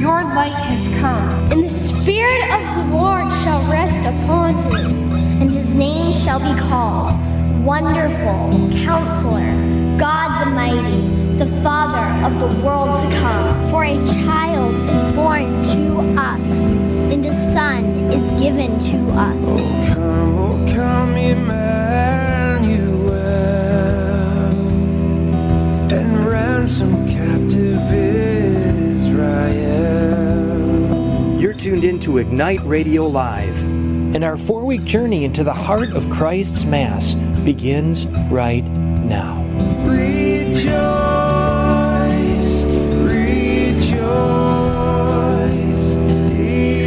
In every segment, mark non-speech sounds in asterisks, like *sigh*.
your light has come. And the Spirit of the Lord shall rest upon him, and his name shall be called Wonderful, Counselor, God the Mighty, the Father of the world to come. For a child is born to us, and a son is given to us. Oh, come, oh, come, Emmanuel, to Ignite Radio Live, and our four week journey into the heart of Christ's Mass begins right now. Rejoice, rejoice,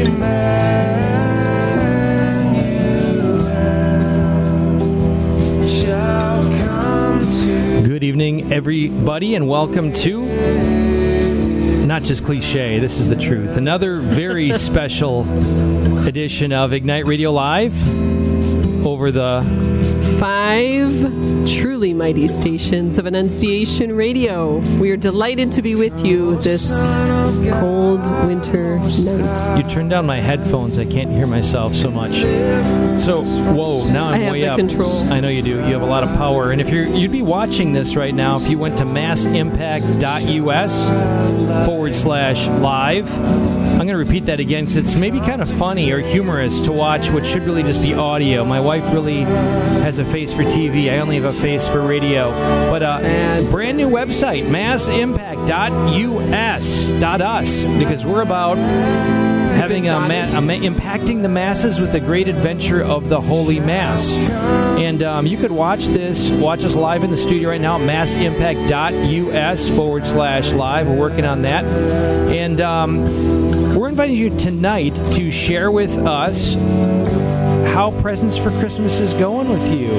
Emmanuel shall come to Good evening, everybody, and welcome to not just cliche, this is the truth. Another very *laughs* special edition of Ignite Radio Live over the five truly mighty stations of Annunciation Radio. We are delighted to be with you this cold winter night. You turned down my headphones. I can't hear myself so much. So, whoa, now I'm I have way the up. control. I know you do. You have a lot of power. And if you're you'd be watching this right now if you went to massimpact.us forward slash live. I'm going to repeat that again because it's maybe kind of funny or humorous to watch what should really just be audio. My wife really has a face for TV. I only have a face for radio. But uh, brand new website, massimpact.us.us, because we're about having a, ma- a ma- impacting the masses with the great adventure of the Holy Mass. And um, you could watch this, watch us live in the studio right now massimpact.us forward slash live. We're working on that. And um, we're inviting you tonight to share with us how Presents for Christmas is going with you.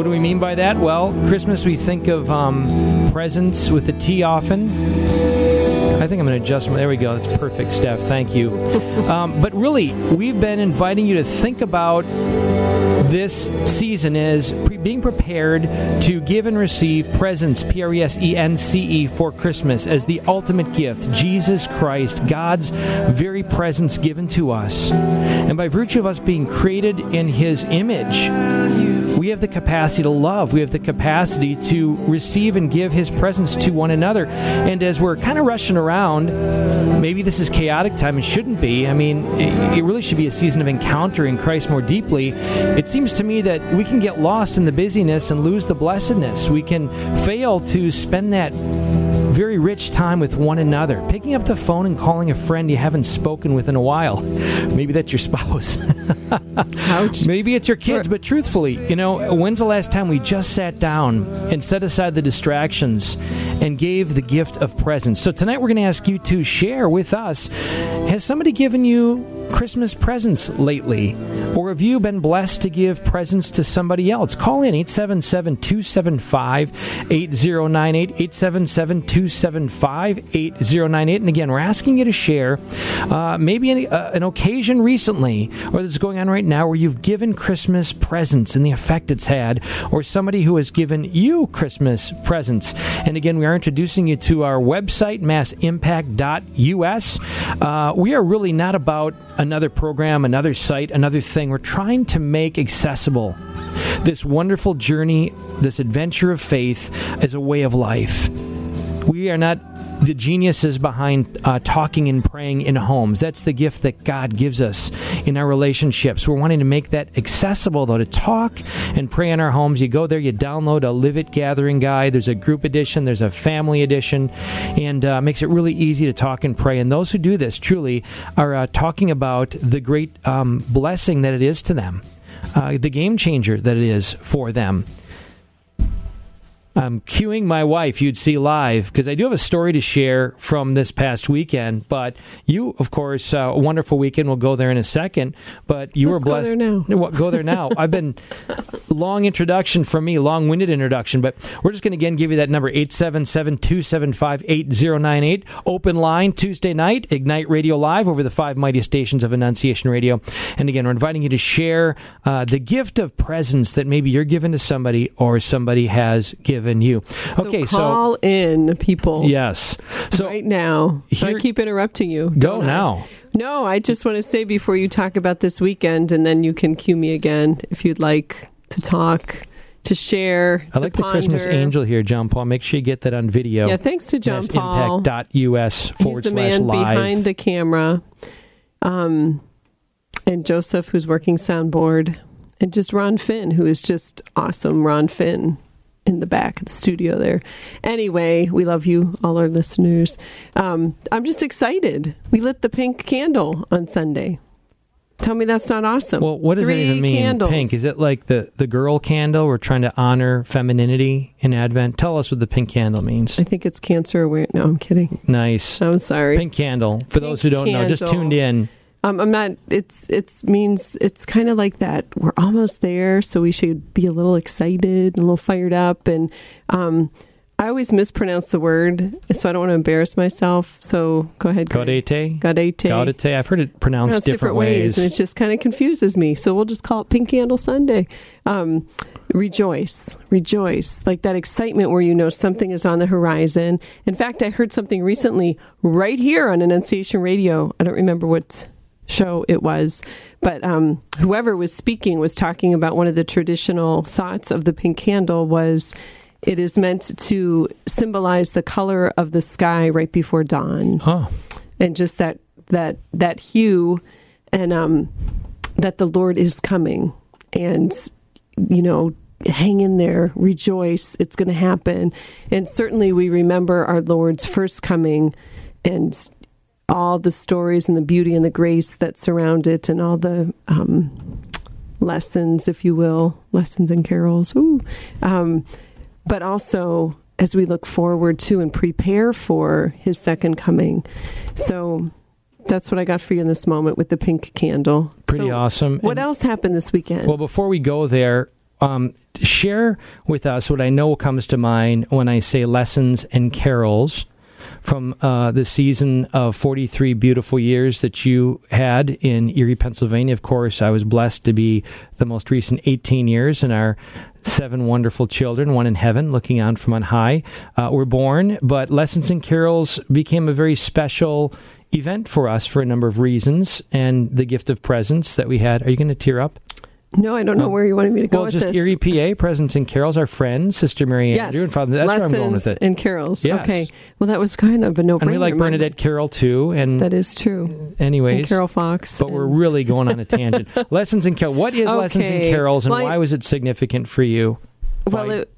What do we mean by that? Well, Christmas, we think of um, presents with the T often. I think I'm going to adjust my. There we go. That's perfect, Steph. Thank you. *laughs* Um, but really, we've been inviting you to think about this season as pre- being prepared to give and receive presents, P R E S E N C E, for Christmas as the ultimate gift, Jesus Christ, God's very presence given to us. And by virtue of us being created in His image, we have the capacity to love. We have the capacity to receive and give His presence to one another. And as we're kind of rushing around, maybe this is chaotic time. It shouldn't be. I mean, it, it really should be a season of encountering Christ more deeply. It seems to me that we can get lost in the busyness and lose the blessedness. We can fail to spend that very rich time with one another. Picking up the phone and calling a friend you haven't spoken with in a while. *laughs* Maybe that's your spouse. Ouch. *laughs* Maybe it's your kids, but truthfully, you know, when's the last time we just sat down and set aside the distractions and gave the gift of presence? So tonight we're going to ask you to share with us has somebody given you Christmas presents lately? Or have you been blessed to give presents to somebody else? Call in 877 275 8098, 877 275 8098. And again, we're asking you to share uh, maybe an, uh, an occasion recently or that's going on right now where you've given Christmas presents and the effect it's had, or somebody who has given you Christmas presents. And again, we are introducing you to our website, massimpact.us. Uh, we are really not about another program, another site, another thing. We're trying to make accessible this wonderful journey, this adventure of faith as a way of life. We are not the geniuses behind uh, talking and praying in homes. That's the gift that God gives us in our relationships. We're wanting to make that accessible, though, to talk and pray in our homes. You go there, you download a Live It Gathering Guide. There's a group edition, there's a family edition, and uh, makes it really easy to talk and pray. And those who do this truly are uh, talking about the great um, blessing that it is to them, uh, the game changer that it is for them. I'm cueing my wife, you'd see live, because I do have a story to share from this past weekend. But you, of course, uh, a wonderful weekend. We'll go there in a second. But you Let's were go blessed. there now. No, go there now. *laughs* I've been long introduction from me, long winded introduction. But we're just going to again give you that number 877 275 8098. Open line Tuesday night, Ignite Radio Live over the five mighty stations of Annunciation Radio. And again, we're inviting you to share uh, the gift of presence that maybe you're given to somebody or somebody has given given you. So okay, call in, people. yes, so right now. So I keep interrupting you. go don't I? now. No, I just want to say before you talk about this weekend, and then you can cue me again if you'd like to talk, to share. I to like the Christmas angel here, John Paul. Make sure you get that on video. Yeah, thanks to John Paul. Impact.us forward He's the slash man live. behind the camera. Um, and Joseph, who's working soundboard, and just Ron Finn, who is just awesome. Ron Finn in the back of the studio there. Anyway, we love you, all our listeners. Um, I'm just excited. We lit the pink candle on Sunday. Tell me that's not awesome. well, what does Three that even mean? Candles. Pink? Is it like the, the girl candle? We're trying to honor femininity in Advent. Tell us what the pink candle means. I think it's cancer aware. No, I'm kidding. Nice. I'm sorry. Pink candle. For those who don't know, just tuned in. Um, I'm not. It's it's means it's kind of like that. We're almost there, so we should be a little excited and a little fired up. And um, I always mispronounce the word, so I don't want to embarrass myself. So go ahead. Gaudete. Gaudete. Gaudete. I've heard it pronounced Pronounced different, ways. and it just kind of confuses me. So we'll just call it Pink Candle Sunday. Um, rejoice, rejoice, like that excitement where you know something is on the horizon. In fact, I heard something recently right here on Annunciation Radio. I don't remember what show it was, but um, whoever was speaking was talking about one of the traditional thoughts of the pink candle was. It is meant to symbolize the color of the sky right before dawn. Oh, and just that that that hue and um that the lord is coming and you know hang in there rejoice it's going to happen. And certainly we remember our lord's first coming and all the stories and the beauty and the grace that surround it and all the um lessons if you will lessons and carols Ooh. Um, but also as we look forward to and prepare for his second coming. So that's what I got for you in this moment with the pink candle. pretty So awesome. What And- else happened this weekend? Well, before we go there, um, share with us what I know comes to mind when I say lessons and carols from uh, the season of 43 beautiful years that you had in Erie, Pennsylvania. Of course, I was blessed to be the most recent 18 years, and our seven wonderful children, one in heaven, looking on from on high, uh, were born. But lessons and carols became a very special event for us for a number of reasons, and the gift of presence that we had. Are you going to tear up? No, I don't know well- where you wanted me to go Well, with just this. Erie, PA, Presence and Carols, our friends, Sister Mary yes, Andrew and Father. That's lessons where I'm going with it. and carols. Yes. Okay, well that was kind of a no-brainer. And we like. Bernadette Carroll too. And That is true. anyways, And Carol Fox. but we're really going on a *laughs* tangent. lessons and carols. What is lessons and Okay. carols, and Well, why was it significant for you? Well, Why- it,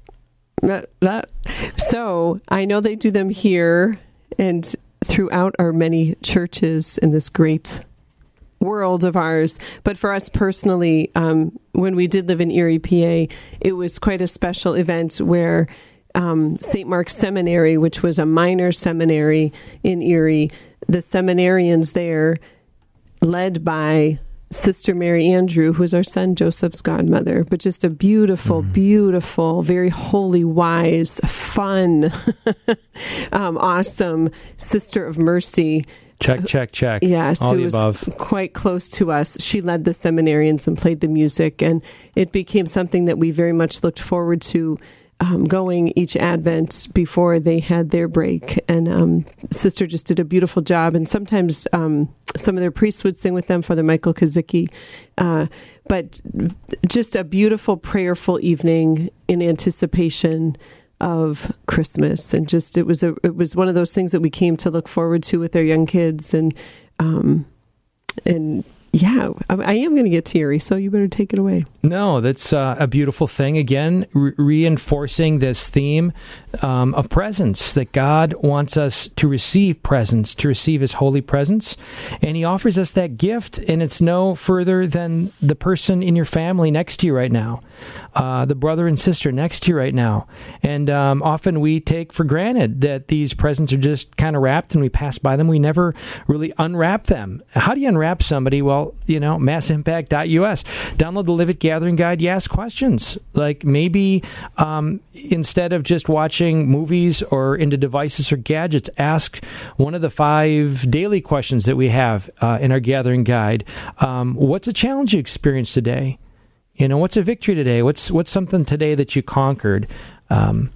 that, that so I know they do them here and throughout our many churches in this great world of ours. But for us personally, um, when we did live in Erie, PA, it was quite a special event where. Um, St. Mark's Seminary, which was a minor seminary in Erie, the seminarians there, led by Sister Mary Andrew, who is our son Joseph's godmother, but just a beautiful, beautiful, very holy, wise, fun, *laughs* um, awesome sister of mercy. Check, check, check. Yes, all who the was above. quite close to us. She led the seminarians and played the music, and it became something that we very much looked forward to. Um, going each Advent before they had their break, and um, Sister just did a beautiful job. And sometimes um, some of their priests would sing with them, Father Michael Kazicki. Uh, but just a beautiful, prayerful evening in anticipation of Christmas, and just it was a it was one of those things that we came to look forward to with our young kids, and um, and yeah, I, I am going to get teary, so you better take it away. No, that's uh, a beautiful thing. Again, re- reinforcing this theme um, of presence that God wants us to receive presence, to receive His holy presence. And He offers us that gift, and it's no further than the person in your family next to you right now, uh, the brother and sister next to you right now. And um, often we take for granted that these presents are just kind of wrapped and we pass by them. We never really unwrap them. How do you unwrap somebody? Well, you know, massimpact.us. Download the Live It Gathering Guide. You ask questions. Like maybe um, instead of just watching movies or into devices or gadgets, ask one of the five daily questions that we have uh, in our gathering guide. Um, what's a challenge you experienced today? You know, what's a victory today? What's what's something today that you conquered? Um,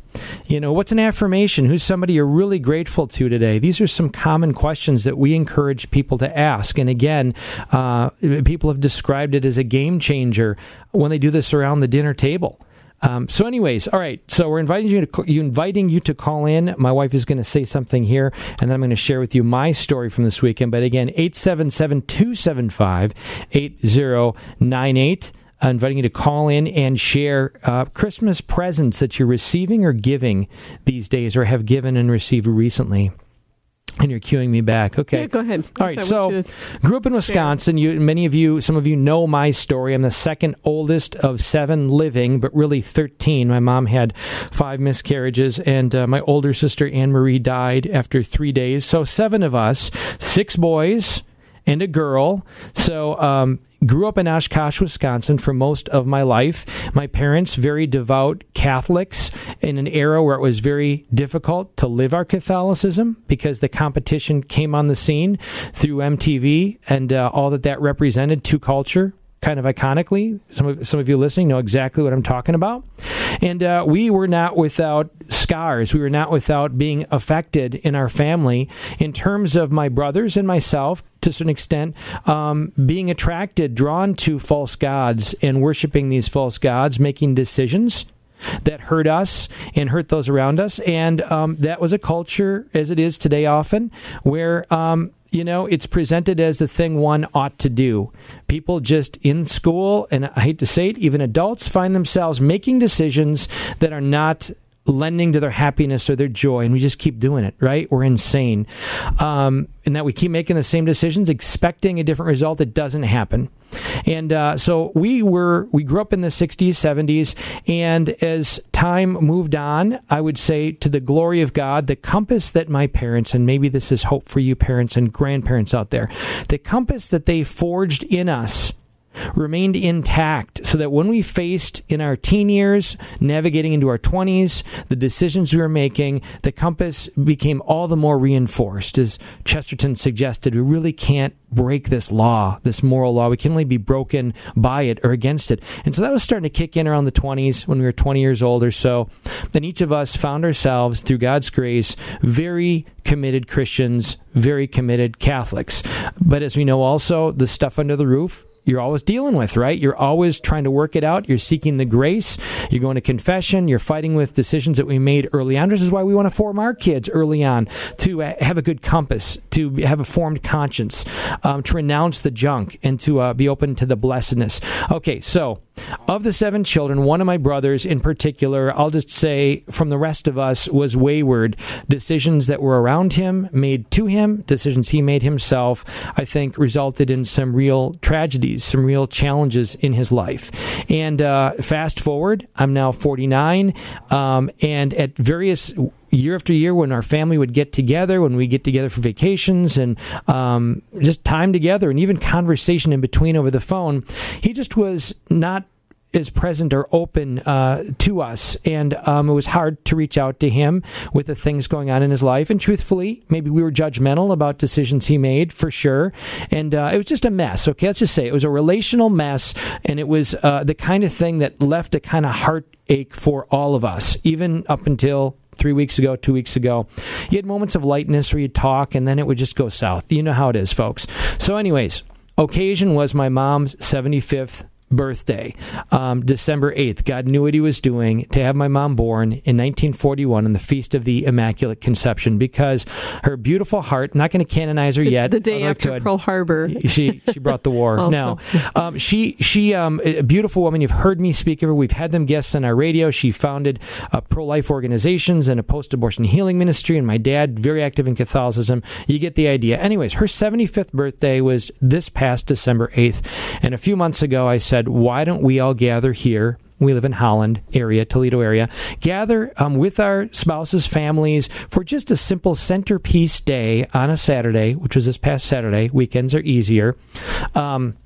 you know, what's an affirmation? Who's somebody you're really grateful to today? These are some common questions that we encourage people to ask. And again, uh, people have described it as a game changer when they do this around the dinner table. Um, so, anyways, all right. So we're inviting you to you inviting you to call in. My wife is going to say something here, and then I'm going to share with you my story from this weekend. But again, 877-275-8098. Uh, inviting you to call in and share uh, Christmas presents that you're receiving or giving these days, or have given and received recently. And you're queuing me back. Okay. Yeah, go ahead. All right. Yes, So, want you to- grew up in Wisconsin. You, many of you, some of you know my story. I'm the second oldest of seven living, but really 13. My mom had five miscarriages, and uh, my older sister Anne Marie died after three days. So, seven of us, six boys and a girl. So, um, grew up in Oshkosh, Wisconsin for most of my life. My parents, very devout Catholics in an era where it was very difficult to live our Catholicism because the competition came on the scene through MTV and uh, all that that represented to culture. Kind of iconically, some of some of you listening know exactly what I'm talking about, and uh, we were not without scars. We were not without being affected in our family in terms of my brothers and myself, to a certain extent, um, being attracted, drawn to false gods and worshiping these false gods, making decisions that hurt us and hurt those around us. And um, that was a culture, as it is today often, where. Um, you know, it's presented as the thing one ought to do. People just in school, and I hate to say it, even adults find themselves making decisions that are not lending to their happiness or their joy, and we just keep doing it, right? We're insane. Um, and that we keep making the same decisions, expecting a different result that doesn't happen. And uh, so we were, we grew up in the 60s, 70s, and as time moved on, I would say to the glory of God, the compass that my parents, and maybe this is hope for you parents and grandparents out there, the compass that they forged in us remained intact so that when we faced in our teen years, navigating into our 20s, the decisions we were making, the compass became all the more reinforced. As Chesterton suggested, we really can't break this law, this moral law. We can only be broken by it or against it. And so that was starting to kick in around the 20s when we were 20 years old or so. Then each of us found ourselves, through God's grace, very committed Christians, very committed Catholics. But as we know also, the stuff under the roof, you're always dealing with, right? You're always trying to work it out. You're seeking the grace. You're going to confession. You're fighting with decisions that we made early on. This is why we want to form our kids early on to uh, have a good compass, to have a formed conscience, um, to renounce the junk, and to uh, be open to the blessedness. Okay, so of the seven children, one of my brothers in particular, I'll just say from the rest of us, was wayward. Decisions that were around him, made to him, decisions he made himself, I think resulted in some real tragedies, some real challenges in his life. And uh, fast forward, I'm now 49, um, and at various year after year when our family would get together, when we get together for vacations and um, just time together and even conversation in between over the phone, he just was not as present or open uh, to us. And um, it was hard to reach out to him with the things going on in his life. And truthfully, maybe we were judgmental about decisions he made for sure. And uh, it was just a mess. Okay, let's just say it was a relational mess. And it was uh, the kind of thing that left a kind of heartache for all of us, even up until three weeks ago, two weeks ago. You had moments of lightness where you'd talk and then it would just go south. You know how it is, folks. So, anyways, occasion was my mom's 75th birthday, um, December 8th. God knew what he was doing to have my mom born in 1941 on the Feast of the Immaculate Conception because her beautiful heart, not going to canonize her yet. the day after could. Pearl Harbor. She she *laughs* brought the war. Also. no, um, she she um, a beautiful woman. You've heard me speak of her. We've had them guests on our radio. She founded uh, pro life organizations and a post abortion healing ministry. And my dad very active in Catholicism. You get the idea. Anyways, her 75th birthday was this past December 8th, and a few months ago I said, why don't we all gather here? We live in Holland area, Toledo area. Gather um, with our spouses, families for just a simple centerpiece day on a Saturday, which was this past Saturday. Weekends are easier. Um,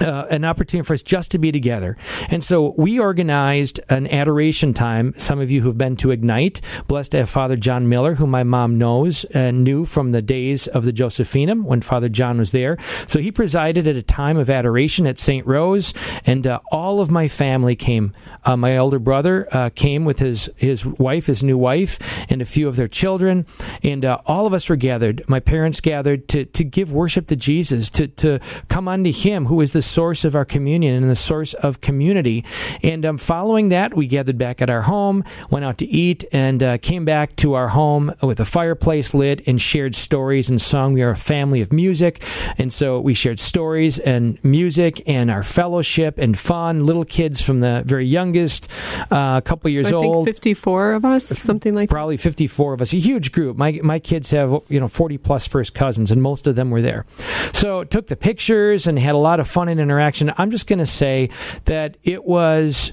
uh, an opportunity for us just to be together. And so we organized an adoration time. Some of you who've been to Ignite, blessed to have Father John Miller, who my mom knows and knew from the days of the Josephinum when Father John was there. So he presided at a time of adoration at St. Rose, and uh, all of my family came. Uh, my older brother uh, came with his, his wife, his new wife, and a few of their children. And uh, all of us were gathered. My parents gathered to, to give worship to Jesus, to, to come unto him who is the source of our communion and the source of community. And um, following that, we gathered back at our home, went out to eat, and uh, came back to our home with a fireplace lit and shared stories and song. We are a family of music. And so we shared stories and music and our fellowship and fun. Little kids from the very youngest, uh, a couple years so I think old. 54 of us, something like that. Probably 54 of us, a huge group. My my kids have you know 40 plus first cousins, and most of them were there. So took the pictures and had a lot of fun interaction. I'm just going to say that it was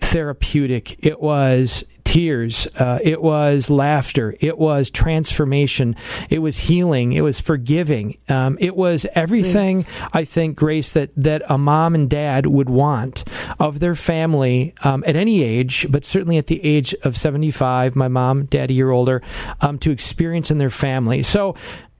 therapeutic. It was tears. Uh, it was laughter. It was transformation. It was healing. It was forgiving. Um, it was everything I think, Grace, that, that a mom and dad would want of their family um, at any age, but certainly at the age of 75, my mom, dad, a year older, um, to experience in their family. So,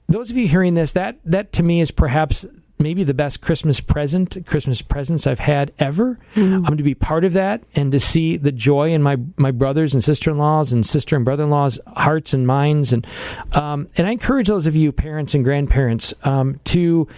those of you hearing this, that that to me is perhaps maybe the best Christmas present, Christmas presents I've had ever. Um, to be part of that and to see the joy in my my brothers and sister in laws and sister and brother in laws' hearts and minds, and um, and I encourage those of you parents and grandparents um, to.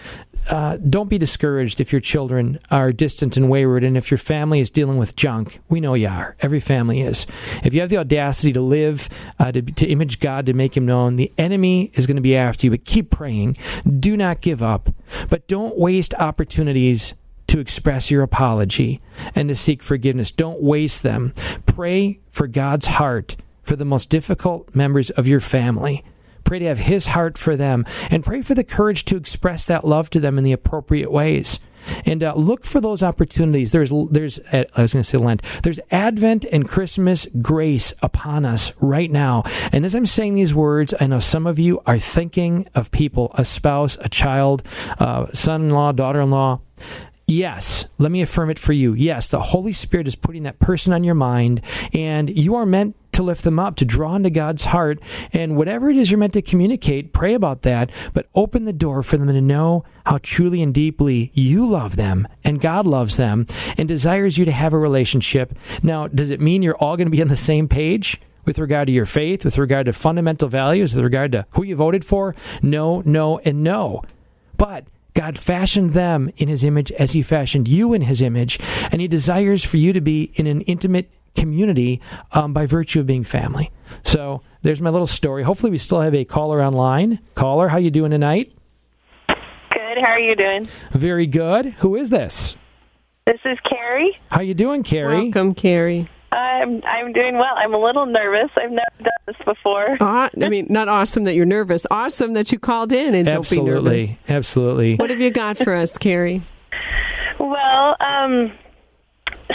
Uh, don't be discouraged if your children are distant and wayward, and if your family is dealing with junk. We know you are. Every family is. If you have the audacity to live, uh, to, to image God, to make Him known, the enemy is going to be after you. But keep praying. Do not give up. But don't waste opportunities to express your apology and to seek forgiveness. Don't waste them. Pray for God's heart for the most difficult members of your family. Pray to have His heart for them and pray for the courage to express that love to them in the appropriate ways. And uh, look for those opportunities. There's, there's, uh, I was going to say Lent. There's Advent and Christmas grace upon us right now. And as I'm saying these words, I know some of you are thinking of people, a spouse, a child, uh, son-in-law, daughter-in-law. Yes, let me affirm it for you. Yes, the Holy Spirit is putting that person on your mind, and you are meant to lift them up, to draw into God's heart. And whatever it is you're meant to communicate, pray about that, but open the door for them to know how truly and deeply you love them and God loves them and desires you to have a relationship. Now, does it mean you're all going to be on the same page? With regard to your faith, with regard to fundamental values, with regard to who you voted for? No, no, and no. But God fashioned them in His image as He fashioned you in His image, and He desires for you to be in an intimate community um, by virtue of being family. So there's my little story. Hopefully, we still have a caller online. Caller, how you doing tonight? Good. How are you doing? Very good. Who is this? This is Carrie. How you doing, Carrie? Welcome, Carrie. I'm I'm doing well. I'm a little nervous. I've never done this before. Aw- I mean, not awesome that you're nervous. Awesome that you called in and don't be Absolutely, nervous. absolutely. What have you got for us, Carrie? *laughs* Well, um,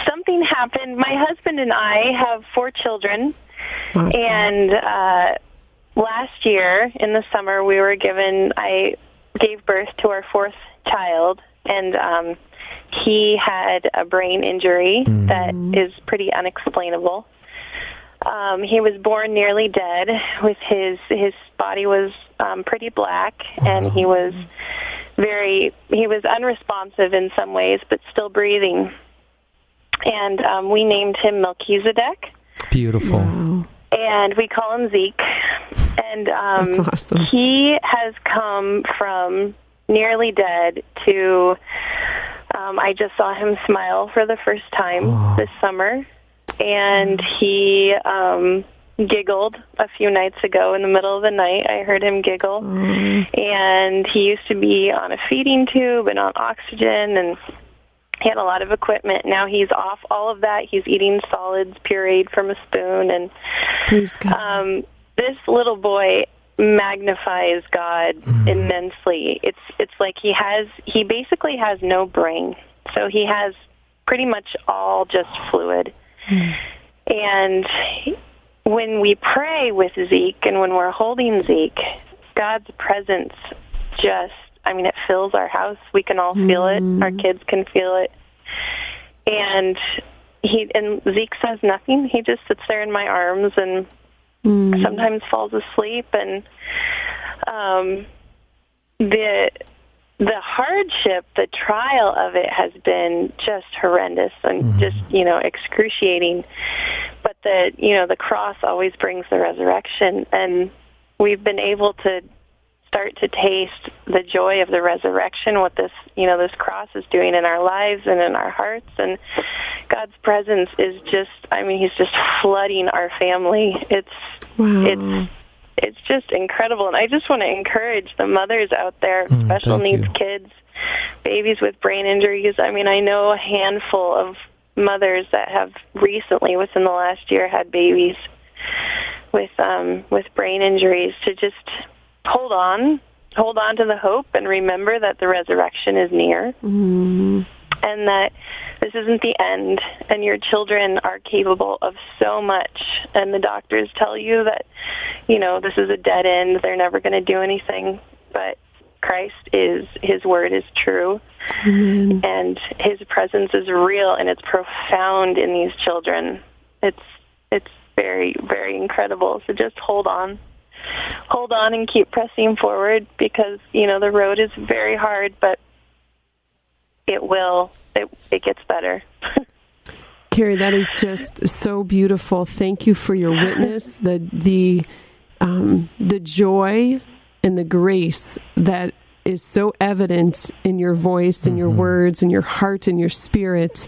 something happened. My husband and I have four children, Awesome. and uh, last year in the summer we were given. I gave birth to our fourth child, and um, he had a brain injury that is pretty unexplainable. Um, he was born nearly dead. With his his body was um, pretty black, and he was very he was unresponsive in some ways, but still breathing. And um, we named him Melchizedek, Beautiful. and we call him Zeke. And um, That's awesome. he has come from nearly dead to. Um, I just saw him smile for the first time this summer, and he um, giggled a few nights ago in the middle of the night. I heard him giggle, and he used to be on a feeding tube and on oxygen, and he had a lot of equipment. Now he's off all of that. He's eating solids pureed from a spoon, and Praise God. um, this little boy magnifies God immensely. It's it's like he has he basically has no brain, so he has pretty much all just fluid. And when we pray with Zeke and when we're holding Zeke, God's presence just I mean, it fills our house. We can all feel it. Our mm. kids can feel it. And he and Zeke says nothing. He just sits there in my arms and mm. sometimes falls asleep. And um, the the hardship, the trial of it has been just horrendous and mm-hmm. just you know excruciating. But the you know the cross always brings the resurrection, and we've been able to start to taste the joy of the resurrection what this you know this cross is doing in our lives and in our hearts and god's presence is just i mean he's just flooding our family it's Wow. it's it's just incredible and i just want to encourage the mothers out there Mm, special needs you. kids babies with brain injuries i mean i know a handful of mothers that have recently within the last year had babies with um with brain injuries to just hold on hold on to the hope and remember that the resurrection is near. Mm-hmm. And that this isn't the end and your children are capable of so much. And the doctors tell you that you know this is a dead end they're never going to do anything. But Christ is his word is true. And his presence is real and it's profound in these children. It's it's very very incredible. So just hold on hold on and keep pressing forward because you know the road is very hard but it will it it gets better *laughs* Carrie, that is just so beautiful. Thank you for your witness, the the um, the joy and the grace that is so evident in your voice and your words and your heart and your spirit.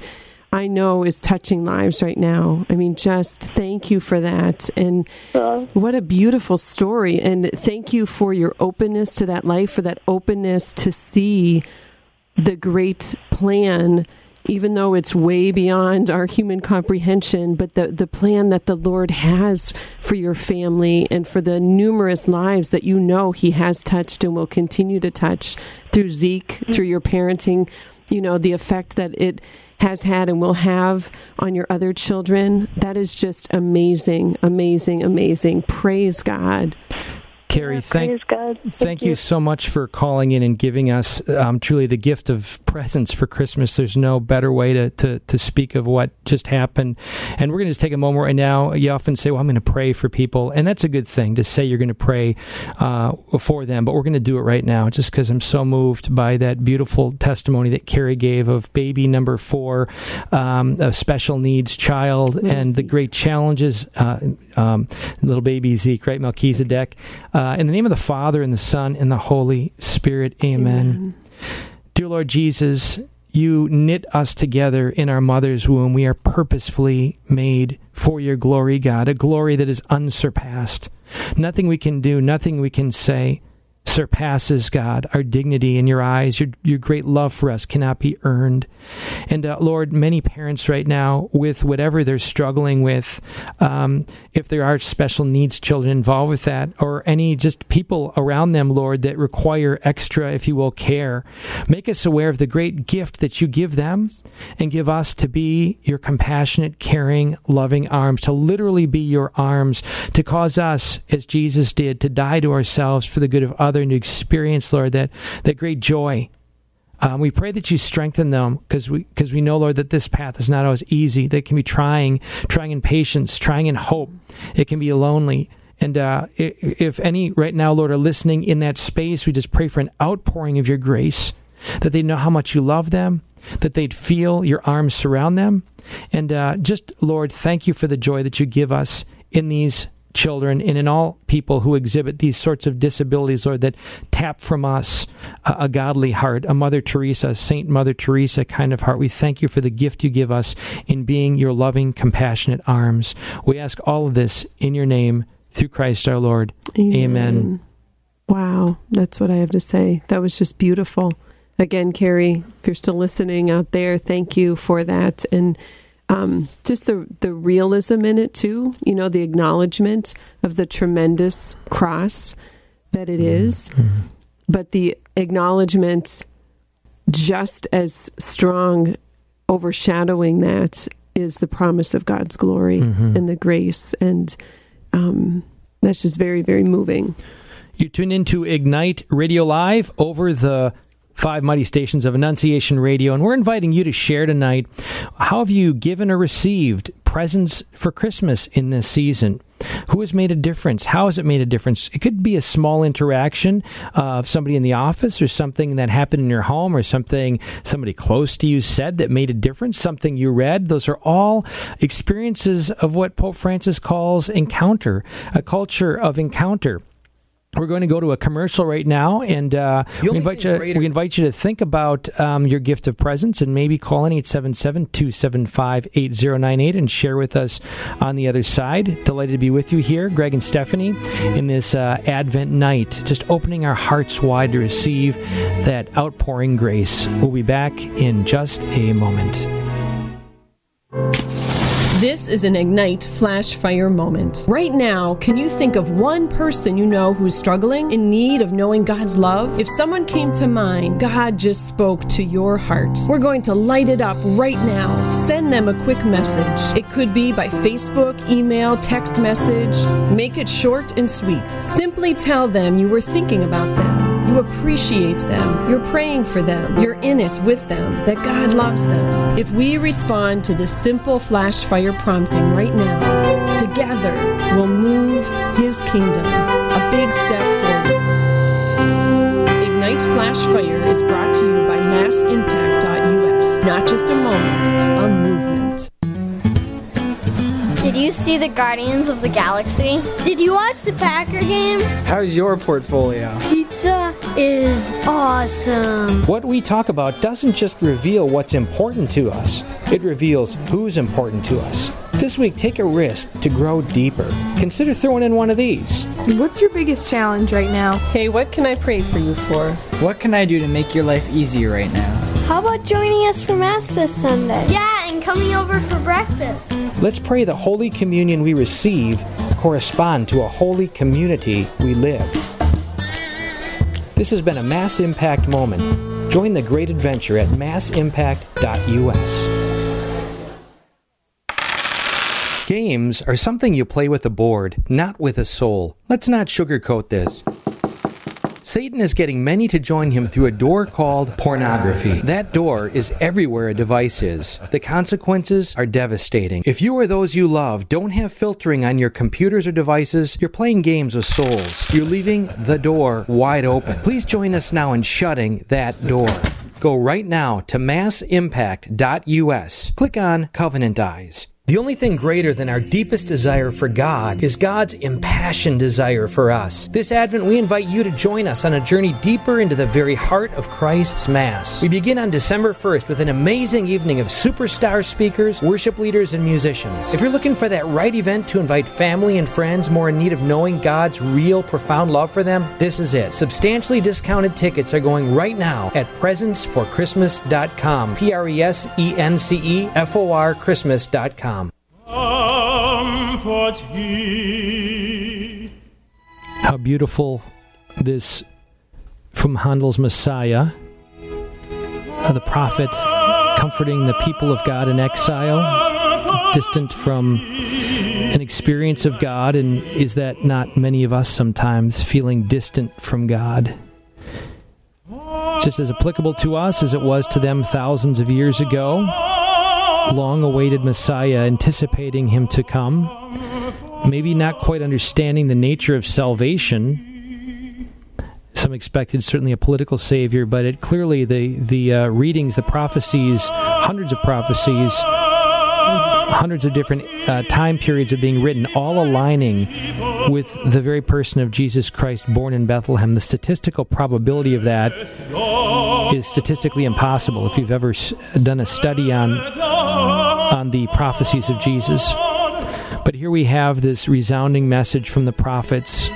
I know is touching lives right now. I mean, just thank you for that. And uh-huh. what a beautiful story. And thank you for your openness to that life, for that openness to see the great plan even though it's way beyond our human comprehension, but the, the plan that the Lord has for your family and for the numerous lives that you know He has touched and will continue to touch through Zeke, through your parenting, you know, the effect that it has had and will have on your other children. That is just amazing, amazing, amazing. Praise God. Carrie, Yeah, thank, God. thank you so much for calling in and giving us um, truly the gift of presents for Christmas. There's no better way to, to, to speak of what just happened. And we're going to just take a moment right now. You often say, Well, I'm going to pray for people. And that's a good thing to say you're going to pray uh, for them. But we're going to do it right now just because I'm so moved by that beautiful testimony that Carrie gave of baby number four, um, a special needs child, and the great challenges. Uh, um, little baby Zeke, right? Melchizedek. Uh, in the name of the Father, and the Son, and the Holy Spirit. Amen. Dear Lord Jesus, you knit us together in our mother's womb. We are purposefully made for your glory, God, a glory that is unsurpassed. Nothing we can do, nothing we can say surpasses, God, our dignity in your eyes. Your, your great love for us cannot be earned. And uh, Lord, many parents right now, with whatever they're struggling with, um, if there are special needs children involved with that, or any just people around them, Lord, that require extra, if you will, care, make us aware of the great gift that you give them and give us to be your compassionate, caring, loving arms, to literally be your arms, to cause us, as Jesus did, to die to ourselves for the good of others and to experience, Lord, that, that great joy. Um, we pray that you strengthen them because we because we know, Lord, that this path is not always easy. That can be trying, trying in patience, trying in hope. It can be lonely. And uh, if any right now, Lord, are listening in that space, we just pray for an outpouring of your grace, that they know how much you love them, that they'd feel your arms surround them. And uh, just, Lord, thank you for the joy that you give us in these children and in all people who exhibit these sorts of disabilities, Lord, that tap from us a, a godly heart, a Mother Teresa, a Saint Mother Teresa kind of heart. We thank you for the gift you give us in being your loving, compassionate arms. We ask all of this in your name through Christ our Lord. Amen. Wow, that's what I have to say. That was just beautiful. Again, Carrie, if you're still listening out there, thank you for that. And um, just the the realism in it too. You know, the acknowledgement of the tremendous cross that it is, but the acknowledgement just as strong, overshadowing that is the promise of God's glory and the grace, and um, that's just very very moving. You tune into Ignite Radio Live over the five mighty stations of Annunciation Radio, and we're inviting you to share tonight. How have you given or received presents for Christmas in this season? Who has made a difference? How has it made a difference? It could be a small interaction of somebody in the office or something that happened in your home or something somebody close to you said that made a difference, something you read. Those are all experiences of what Pope Francis calls encounter, a culture of encounter. We're going to go to a commercial right now, and uh, we invite you. greater- We invite you to think about um, your gift of presence and maybe call in 877-275-8098 and share with us on the other side. Delighted to be with you here, Greg and Stephanie, in this uh, Advent night, just opening our hearts wide to receive that outpouring grace. We'll be back in just a moment. This is an Ignite Flash Fire moment. Right now, can you think of one person you know who's struggling, in need of knowing God's love? If someone came to mind, God just spoke to your heart. We're going to light it up right now. Send them a quick message. It could be by Facebook, email, text message. Make it short and sweet. Simply tell them you were thinking about them. You appreciate them. You're praying for them. You're in it with them. That God loves them. If we respond to this simple flash fire prompting right now, together we'll move His kingdom a big step forward. Ignite Flash Fire is brought to you by MassImpact.us. Not just a moment, a movement. Did you see the Guardians of the Galaxy? Did you watch the Packer game? How's your portfolio? Pizza is awesome. What we talk about doesn't just reveal what's important to us, it reveals who's important to us. This week, take a risk to grow deeper. Consider throwing in one of these. What's your biggest challenge right now? Hey, what can I pray for you for? What can I do to make your life easier right now? How about joining us for Mass this Sunday? Yeah, and coming over for breakfast. Let's pray the Holy Communion we receive correspond to a holy community we live. This has been a Mass Impact moment. Join the great adventure at massimpact.us. Games are something you play with a board, not with a soul. Let's not sugarcoat this. Satan is getting many to join him through a door called pornography. That door is everywhere a device is. The consequences are devastating. If you or those you love don't have filtering on your computers or devices, you're playing games with souls. You're leaving the door wide open. Please join us now in shutting that door. Go right now to massimpact.us. Click on Covenant Eyes. The only thing greater than our deepest desire for God is God's impassioned desire for us. This Advent, we invite you to join us on a journey deeper into the very heart of Christ's Mass. We begin on December 1st with an amazing evening of superstar speakers, worship leaders, and musicians. If you're looking for that right event to invite family and friends more in need of knowing God's real, profound love for them, this is it. Substantially discounted tickets are going right now at presenceforchristmas.com. P R E S E N C E F O R Christmas.com. How beautiful this from Handel's Messiah, uh, the prophet comforting the people of God in exile, distant from an experience of God, and is that not many of us sometimes feeling distant from God? Just as applicable to us as it was to them thousands of years ago, long awaited Messiah, anticipating him to come, maybe not quite understanding the nature of salvation. Some expected certainly a political savior, but it clearly the the uh, readings, the prophecies, hundreds of prophecies, hundreds of different uh, time periods of being written, all aligning with the very person of Jesus Christ born in Bethlehem. The statistical probability of that is statistically impossible. If you've ever done a study on on the prophecies of Jesus, but here we have this resounding message from the prophets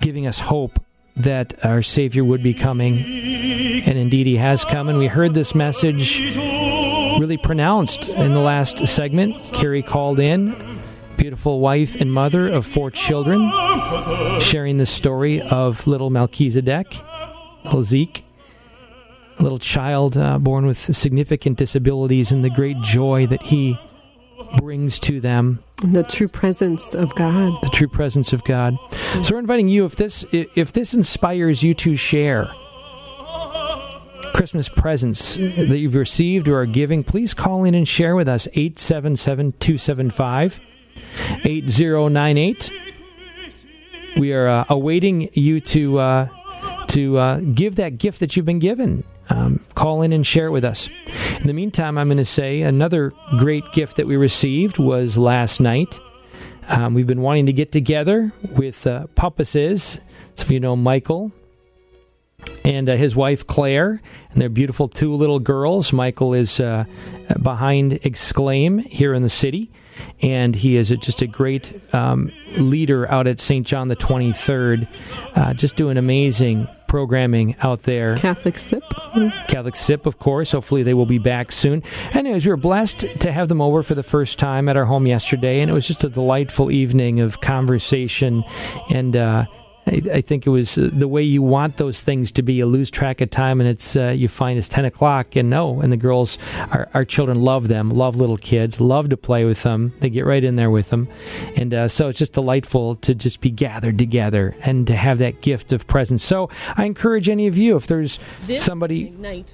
giving us hope that our Savior would be coming. And indeed, He has come. And we heard this message really pronounced in the last segment. Carrie called in, beautiful wife and mother of four children, sharing the story of little Melchizedek, little Zeke, a little child uh, born with significant disabilities, and the great joy that he brings to them the true presence of God. the true presence of God. So we're inviting you if this if this inspires you to share Christmas presents that you've received or are giving, please call in and share with us 877-275-8098. We are uh, awaiting you to uh, to uh, give that gift that you've been given. Um, call in and share it with us. In the meantime, I'm going to say another great gift that we received was last night. Um, we've been wanting to get together with uh, Puppuses. So if you know Michael and uh, his wife Claire and their beautiful two little girls. Michael is uh, behind Exclaim here in the city, and he is a, just a great um, leader out at St. John the 23rd, uh, just doing amazing programming out there. Catholic sip. Catholic Sip, of course. Hopefully, they will be back soon. Anyways, we were blessed to have them over for the first time at our home yesterday, and it was just a delightful evening of conversation and. I, I think it was uh, the way you want those things to be. You lose track of time, and it's uh, you find it's ten o'clock, and no, and the girls, our, our children love them, love little kids, love to play with them. They get right in there with them, and uh, so it's just delightful to just be gathered together and to have that gift of presence. So I encourage any of you, if there's somebody,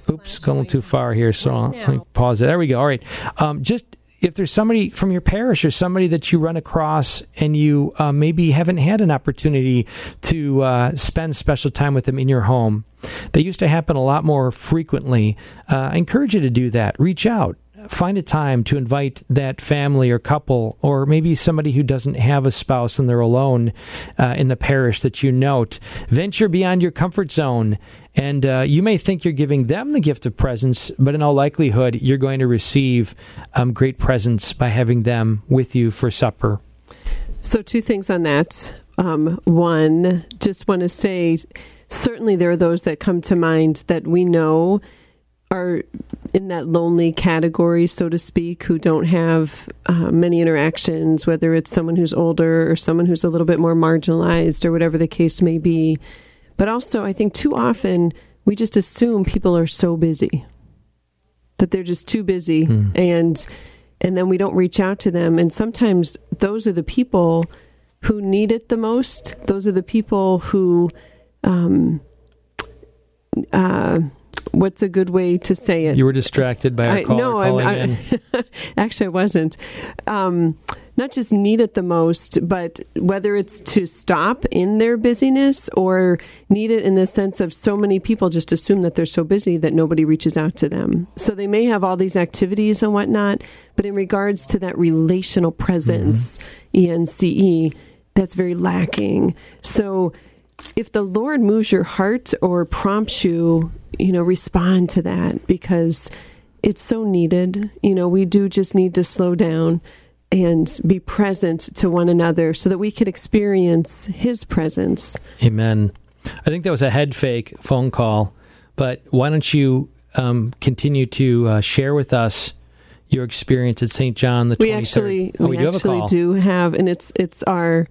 oops, going too far here, so I'll- let me pause it. There we go. All right, um, just if there's somebody from your parish or somebody that you run across and you uh, maybe haven't had an opportunity to uh, spend special time with them in your home, they used to happen a lot more frequently. Uh, I encourage you to do that. Reach out. Find a time to invite that family or couple, or maybe somebody who doesn't have a spouse and they're alone uh, in the parish that you note. Venture beyond your comfort zone and uh, you may think you're giving them the gift of presence, but in all likelihood, you're going to receive um, great presents by having them with you for supper. So, two things on that. Um, one, just want to say, certainly there are those that come to mind that we know are in that lonely category, so to speak, who don't have uh, many interactions, whether it's someone who's older or someone who's a little bit more marginalized or whatever the case may be. But also, I think too often we just assume people are so busy that they're just too busy and and then we don't reach out to them. And sometimes those are the people who need it the most. Those are the people who um uh what's a good way to say it You were distracted by our I, caller no, I'm, calling I'm in. *laughs* actually I wasn't. Um, not just need it the most, but whether it's to stop in their busyness or need it in the sense of so many people just assume that they're so busy that nobody reaches out to them. So they may have all these activities and whatnot, but in regards to that relational presence, ENCE, that's very lacking. So if the Lord moves your heart or prompts you, you know, respond to that because it's so needed. You know, we do just need to slow down and be present to one another so that we can experience His presence. Amen. I think that was a head fake phone call, but why don't you um, continue to uh, share with us your experience at St. John the 23rd? We actually, oh, we, do have a actually do have, and it's it's our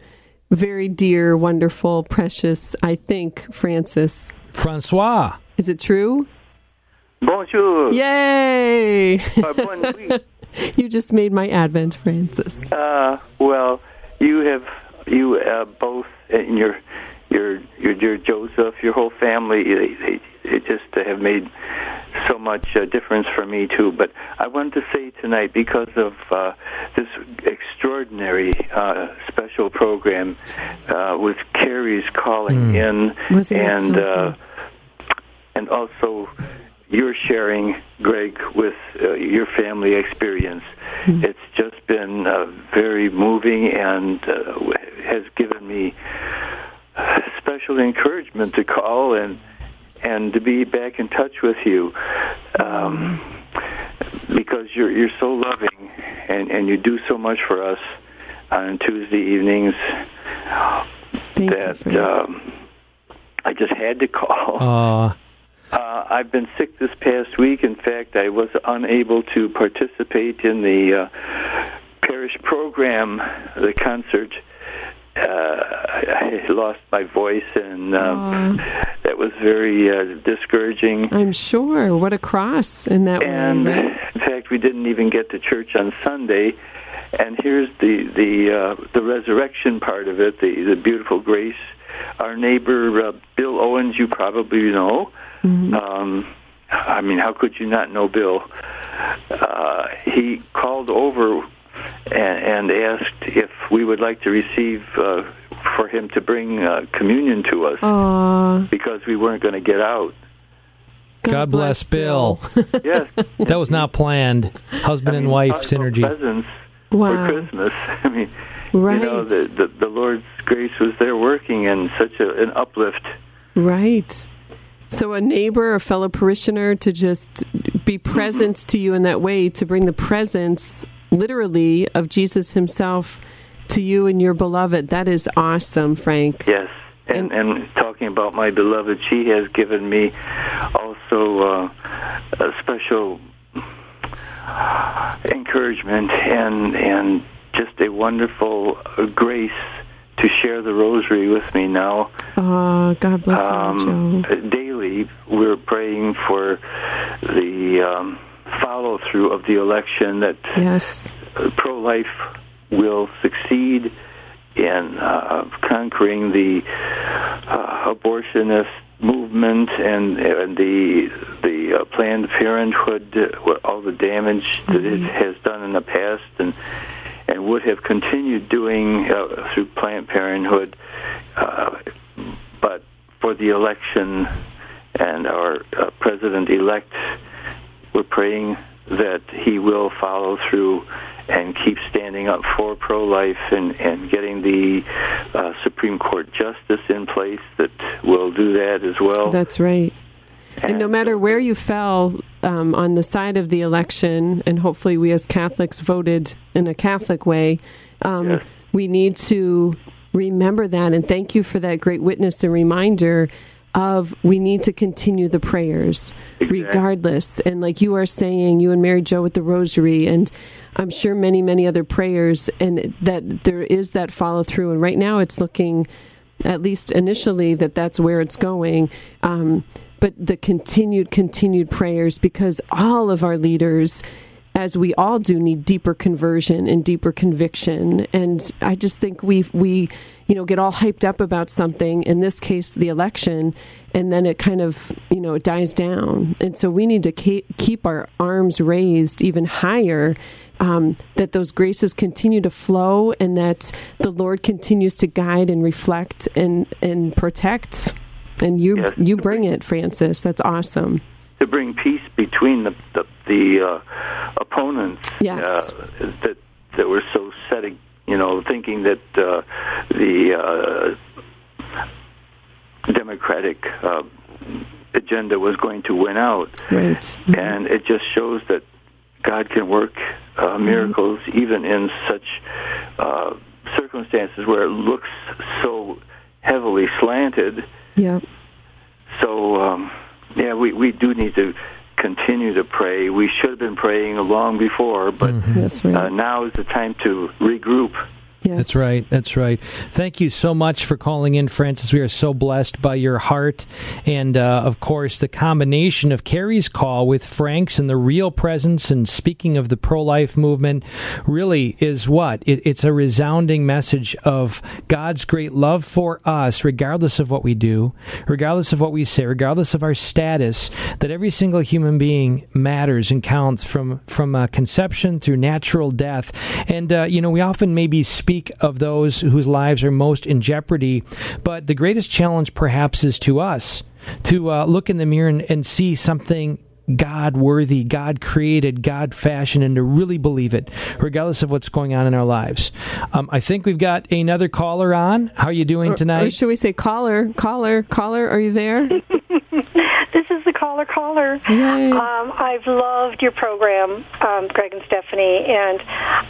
very dear, wonderful, precious. I think Francis. Francois. Is it true? Bonjour. Yay! Uh, bonne *laughs* you just made my Advent, Francis. Uh, well, you have you uh, both and your your your dear Joseph, your whole family, they, they, they just have made so much uh, difference for me too. But I wanted to say tonight because of uh, this extraordinary uh, special program uh, with Carrie's calling in Wasn't and. Uh, and also your sharing, Greg, with uh, your family experience. It's just been uh, very moving and uh, has given me special encouragement to call and and to be back in touch with you um, because you're you're so loving and and you do so much for us on Tuesday evenings Thank that um, I just had to call. Aw. Uh, I've been sick this past week. In fact, I was unable to participate in the uh, parish program, the concert. Uh, *laughs* I lost my voice, and um, that was very uh, discouraging. I'm sure. What a cross in that And way, in fact, we didn't even get to church on Sunday. and here's the the uh, the resurrection part of it, the the beautiful grace. Our neighbor uh, Bill Owens, you probably know. Um, I mean, how could you not know Bill? Uh, he called over and, and asked if we would like to receive uh, for him to bring uh, communion to us Aw, because we weren't going to get out. God, bless Bill. *laughs* Yes, that was not planned. Husband I and wife synergy. Presents Wow. for Christmas. *laughs* I mean, Right. you know, the, the the Lord's grace was there working and such a, an uplift. Right. So a neighbor, a fellow parishioner, to just be *clears throat* present to you in that way, to bring the presence, literally, of Jesus Himself to you and your beloved. That is awesome, Frank. Yes. And, and talking about my beloved, she has given me also uh, a special encouragement and and just a wonderful grace to share the rosary with me now. Oh, God bless Um, Mary Jo. daily, we're praying for the um, follow through of the election that Yes. pro life will succeed in uh, conquering the uh, abortionist movement and, and the the uh, Planned Parenthood, uh, all the damage that it has done in the past, and and would have continued doing uh, through Planned Parenthood, uh, but for the election and our uh, president elect, we're praying that he will follow through and keep standing up for pro-life and, and getting the uh, Supreme Court justice in place that will do that as well. That's right. And no matter where you fell um, on the side of the election, and hopefully we as Catholics voted in a Catholic way, um, we need to remember that. And thank you for that great witness and reminder of we need to continue the prayers regardless. And like you are saying, you and Mary Jo with the rosary, and I'm sure many, many other prayers, and that there is that follow through. And right now it's looking at least initially that that's where it's going um, but the continued continued prayers because all of our leaders as we all do need deeper conversion and deeper conviction. And i just think we we you know get all hyped up about something in this case the election and then it kind of you know it dies down. And so we need to keep our arms raised even higher um, that those graces continue to flow and that the lord continues to guide and reflect and and protect. And you Yes. you bring it francis. That's awesome to bring peace between the the, the uh, opponents Yes. uh, that that were so set, ag- you know, thinking that uh, the uh, Democratic uh, agenda was going to win out, right. And it just shows that God can work uh, miracles even in such uh, circumstances where it looks so heavily slanted. yeah So, um, yeah, we, we do need to continue to pray. We should have been praying long before, but right uh, now is the time to regroup. Yes. That's right. That's right. Thank you so much for calling in, Francis. We are so blessed by your heart. And, uh, of course, the combination of Carrie's call with Frank's and the real presence and speaking of the pro life movement really is what? It, it's a resounding message of God's great love for us, regardless of what we do, regardless of what we say, regardless of our status, that every single human being matters and counts from, from uh, conception through natural death. And, uh, you know, we often maybe speak of those whose lives are most in jeopardy, but the greatest challenge perhaps is to us to uh, look in the mirror and, and see something God worthy, God created, God fashioned, and to really believe it, regardless of what's going on in our lives. Um, I think we've got another caller on. How are you doing Or tonight? should we say caller caller caller are you there *laughs* This is the caller caller. Yay. Um, I've loved your program, um, Greg and Stephanie, and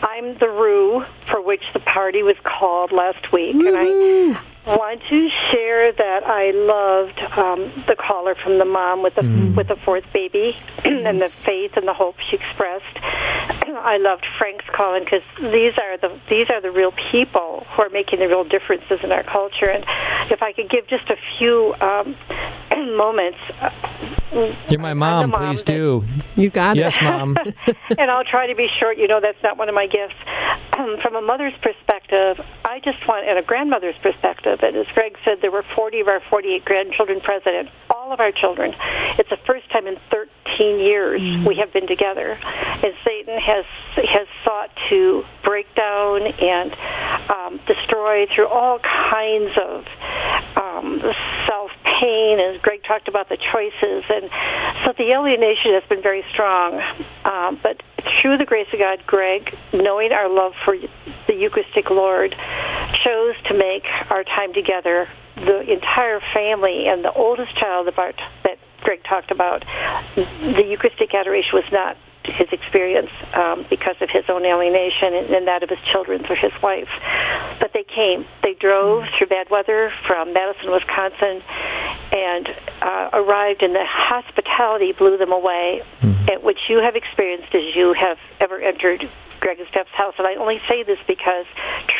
I'm the Rue for which the party was called last week, and I want to share that I loved um, the caller from the mom with the with the fourth baby *clears throat* and the faith and the hope she expressed. *clears throat* I loved Frank's calling because these are the these are the real people who are making the real differences in our culture. And if I could give just a few um, *clears throat* moments, You're my mom. mom Please that- do. you got Yes, it Yes, mom. *laughs* and I'll try to be short. You know, that's not one of my gifts. *clears throat* from a mother's perspective, I just want, and a grandmother's perspective, and as Greg said, there were 40 of our 48 grandchildren present, all of our children. It's the first time in 13 years we have been together, and Satan has has sought to break down and um, destroy through all kinds of um, self pain. As Greg talked about the choices, and so the alienation has been very strong. Um, but through the grace of God, Greg, knowing our love for the Eucharistic Lord, chose to make our time together. The entire family and the oldest child our, that Greg talked about, the Eucharistic adoration was not his experience um, because of his own alienation and, and that of his children through his wife. But they came. They drove through bad weather from Madison, Wisconsin, and uh, arrived, and the hospitality blew them away, at which you have experienced as you have ever entered Greg and Steph's house. And I only say this because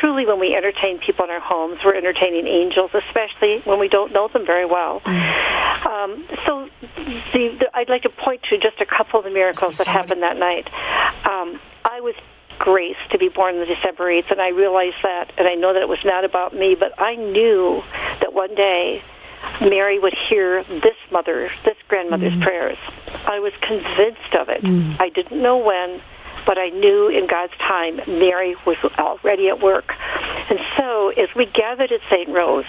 truly when we entertain people in our homes, we're entertaining angels, especially when we don't know them very well. Um, so the, the, I'd like to point to just a couple of the miracles that happened that night. Um, I was graced to be born on December 8th, and I realized that, and I know that it was not about me, but I knew that one day Mary would hear this mother, this grandmother's prayers. I was convinced of it. I didn't know when, but I knew in God's time Mary was already at work. And so as we gathered at St. Rose,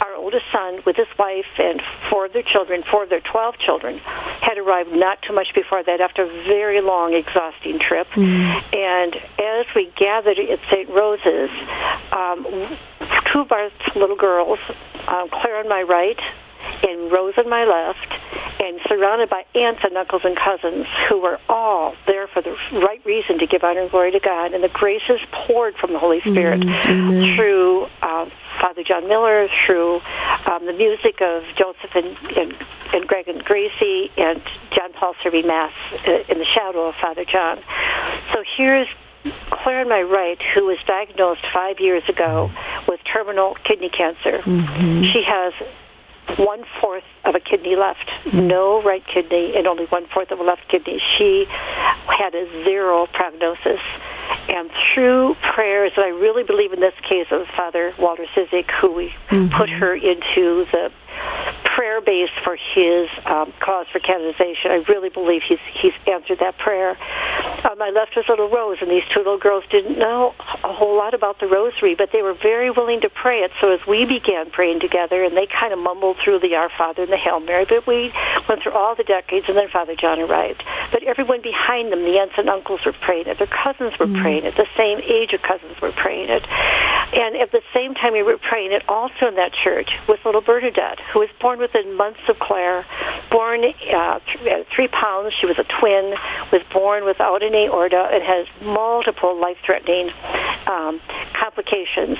our oldest son with his wife and four of their children, four of their 12 children, had arrived not too much before that after a very long, exhausting trip. And as we gathered at St. Rose's, um, two of our little girls, um, Claire on my right and Rose on my left, and surrounded by aunts and uncles and cousins who were all there for the right reason to give honor and glory to God. And the graces poured from the Holy Spirit through uh, Father John Miller, through um, the music of Joseph and, and, and Greg and Gracie, and John Paul serving Mass uh, in the shadow of Father John. So here's Claire on my right, who was diagnosed five years ago with terminal kidney cancer. She has one fourth of a kidney left, no right kidney, and only one fourth of a left kidney. She had a zero prognosis. And through prayers, and I really believe in this case of Father Walter Ciszek, who we mm-hmm. put her into the prayer base for his um, cause for canonization. I really believe he's he's answered that prayer. On my left was little Rose, and these two little girls didn't know a whole lot about the rosary, but they were very willing to pray it. So as we began praying together, and they kind of mumbled through the Our Father and the Hail Mary, but we went through all the decades, and then Father John arrived. But everyone behind them, the aunts and uncles were praying it, their cousins were praying it, the same age of cousins were praying it. And at the same time we were praying it, also in that church was little Bernadette, who was born within months of Claire, born uh, th- at three pounds. She was a twin, was born without an aorta, and has multiple life-threatening um, complications.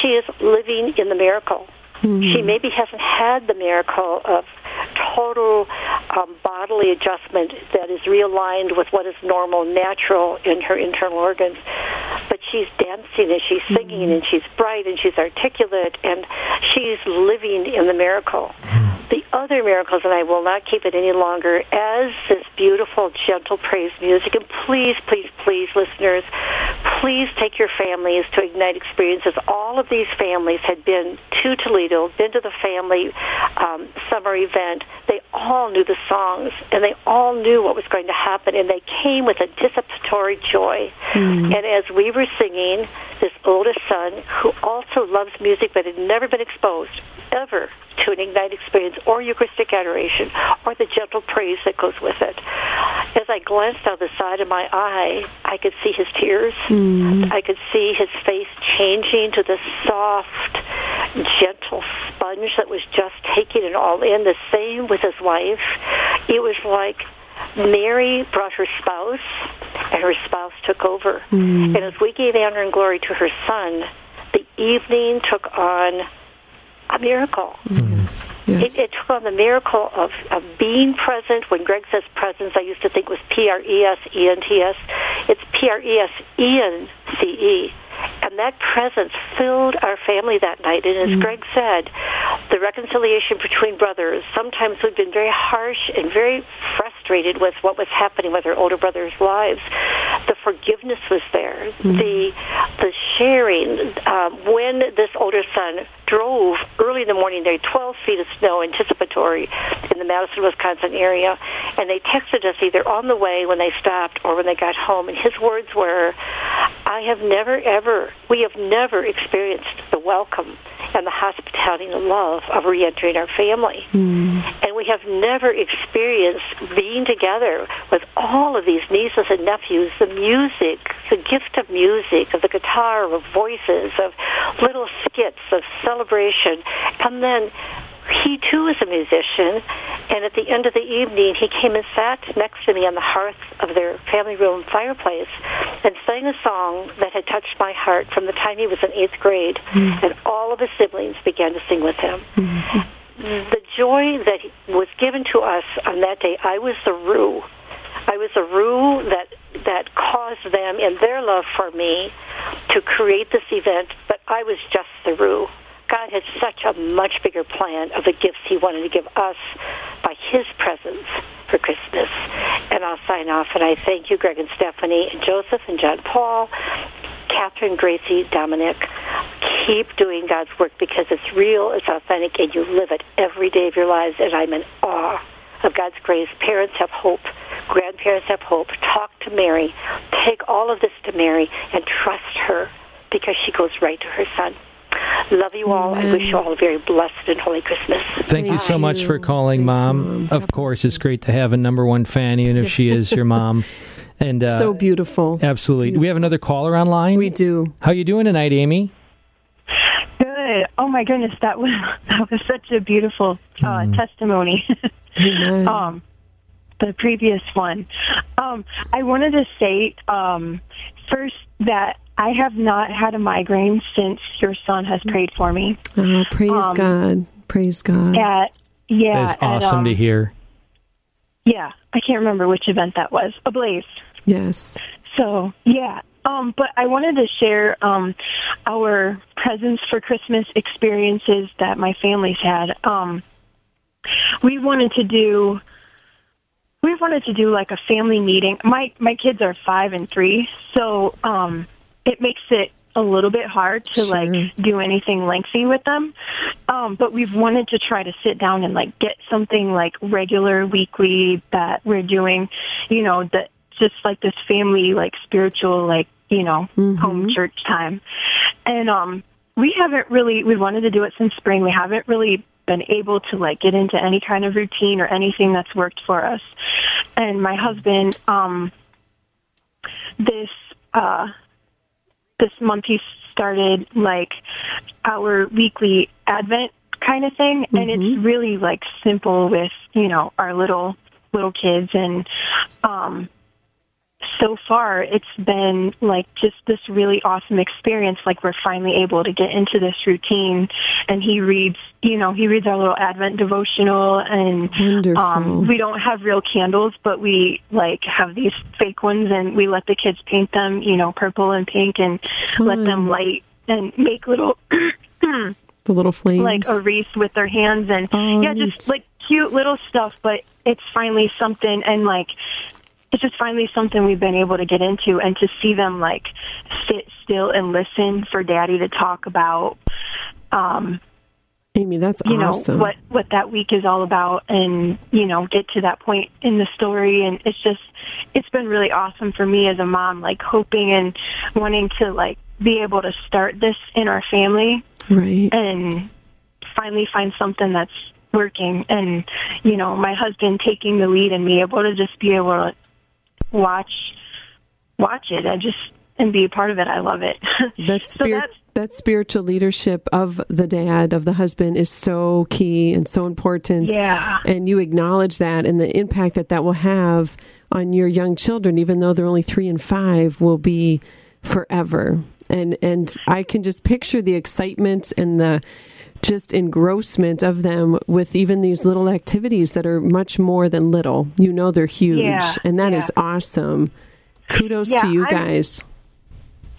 She is living in the miracle. Hmm. She maybe hasn't had the miracle of total um, bodily adjustment that is realigned with what is normal, natural in her internal organs. But she's dancing and she's singing hmm. and she's bright and she's articulate and she's living in the miracle. Hmm. The other miracles, and I will not keep it any longer, as this beautiful, gentle praise music. And please, please, please, listeners, please take your families to Ignite Experiences. All of these families had been to Toledo, been to the family um, summer event. They all knew the songs, and they all knew what was going to happen, and they came with a dissipatory joy. And as we were singing, this oldest son, who also loves music but had never been exposed ever to an Ignite experience or Eucharistic adoration or the gentle praise that goes with it. As I glanced out the side of my eye, I could see his tears. Hmm. I could see his face changing to the soft, gentle sponge that was just taking it all in. The same with his wife. It was like Mary brought her spouse, and her spouse took over. Hmm. And as we gave honor and glory to her son, the evening took on a miracle. Yes. It, it took on the miracle of, of being present. When Greg says presence, I used to think it was P R E S E N T S. It's P R E S E N C E. And that presence filled our family that night. And as Greg said, the reconciliation between brothers, sometimes we've been very harsh and very frustrated with what was happening with her older brother's lives, the forgiveness was there. The the sharing. Um, when this older son drove early in the morning, there were 12 feet of snow anticipatory in the Madison, Wisconsin area, and they texted us either on the way when they stopped or when they got home. And his words were, "I have never ever, we have never experienced the welcome and the hospitality and the love of reentering our family. Hmm. And we have never experienced being together with all of these nieces and nephews, the music, the gift of music, of the guitar, of voices, of little skits, of celebration. And then he too is a musician, and at the end of the evening, he came and sat next to me on the hearth of their family room fireplace and sang a song that had touched my heart from the time he was in eighth grade, mm. and all of his siblings began to sing with him. Mm-hmm. The joy that was given to us on that day, I was the rue. I was the rue that that caused them in their love for me to create this event, but I was just the rue. God had such a much bigger plan of the gifts He wanted to give us by His presence for Christmas. And I'll sign off, and I thank you, Greg and Stephanie, and Joseph and John Paul, Catherine, Gracie, Dominic. Keep doing God's work because it's real, it's authentic, and you live it every day of your lives. And I'm in awe of God's grace. Parents have hope. Grandparents have hope. Talk to Mary. Take all of this to Mary and trust her because she goes right to her son. Love you all. I wish you all a very blessed and holy Christmas. Thank you so much for calling, Mom. Of course, it's great to have a number one fan, even if she is your mom. *laughs* And uh, so beautiful. Absolutely. Do we have another caller online? We do. How are you doing tonight, Amy? Good. Oh my goodness, that was *laughs* that was such a beautiful uh, testimony. *laughs* um, the previous one. Um, I wanted to say um, first that I have not had a migraine since your son has prayed for me. Oh, praise Um, God. Praise God. At yeah, That's at, awesome um, to hear. Yeah, I can't remember which event that was. A blaze. Yes. So yeah, um, but I wanted to share um, our presents for Christmas experiences that my family's had. Um, we wanted to do. We wanted to do like a family meeting. My my kids are five and three, so um, it makes it a little bit hard to like do anything lengthy with them. Um, but we've wanted to try to sit down and like get something like regular weekly that we're doing, you know, that just like this family like spiritual like, you know, home church time. And um we haven't really we wanted to do it since spring. We haven't really been able to like get into any kind of routine or anything that's worked for us. And my husband um this uh this month he started like our weekly advent kind of thing and it's really like simple with you know our little little kids and um so far it's been like just this really awesome experience. Like we're finally able to get into this routine. And he reads you know he reads our little advent devotional and um we don't have real candles but we like have these fake ones and we let the kids paint them you know purple and pink and let them light and make little *clears throat* The little flames. like a wreath with their hands and Oh, yeah just like cute little stuff but it's finally something and like it's just finally something we've been able to get into and to see them like sit still and listen for daddy to talk about um Amy, that's you awesome. know what what that week is all about and you know get to that point in the story. And it's just it's been really awesome for me as a mom like hoping and wanting to like be able to start this in our family right. and finally find something that's working. And you know my husband taking the lead and me able to just be able to watch watch it i just and be a part of it i love it *laughs* That so spirit, that's that spiritual leadership of the dad, of the husband, is so key and so important. Yeah. And you acknowledge that, and the impact that that will have on your young children, even though they're only three and five, will be forever. And and I can just picture the excitement and the just engrossment of them with even these little activities that are much more than little. You know they're huge, Yeah, and that is yeah. awesome. Kudos Yeah, to you I'm- guys.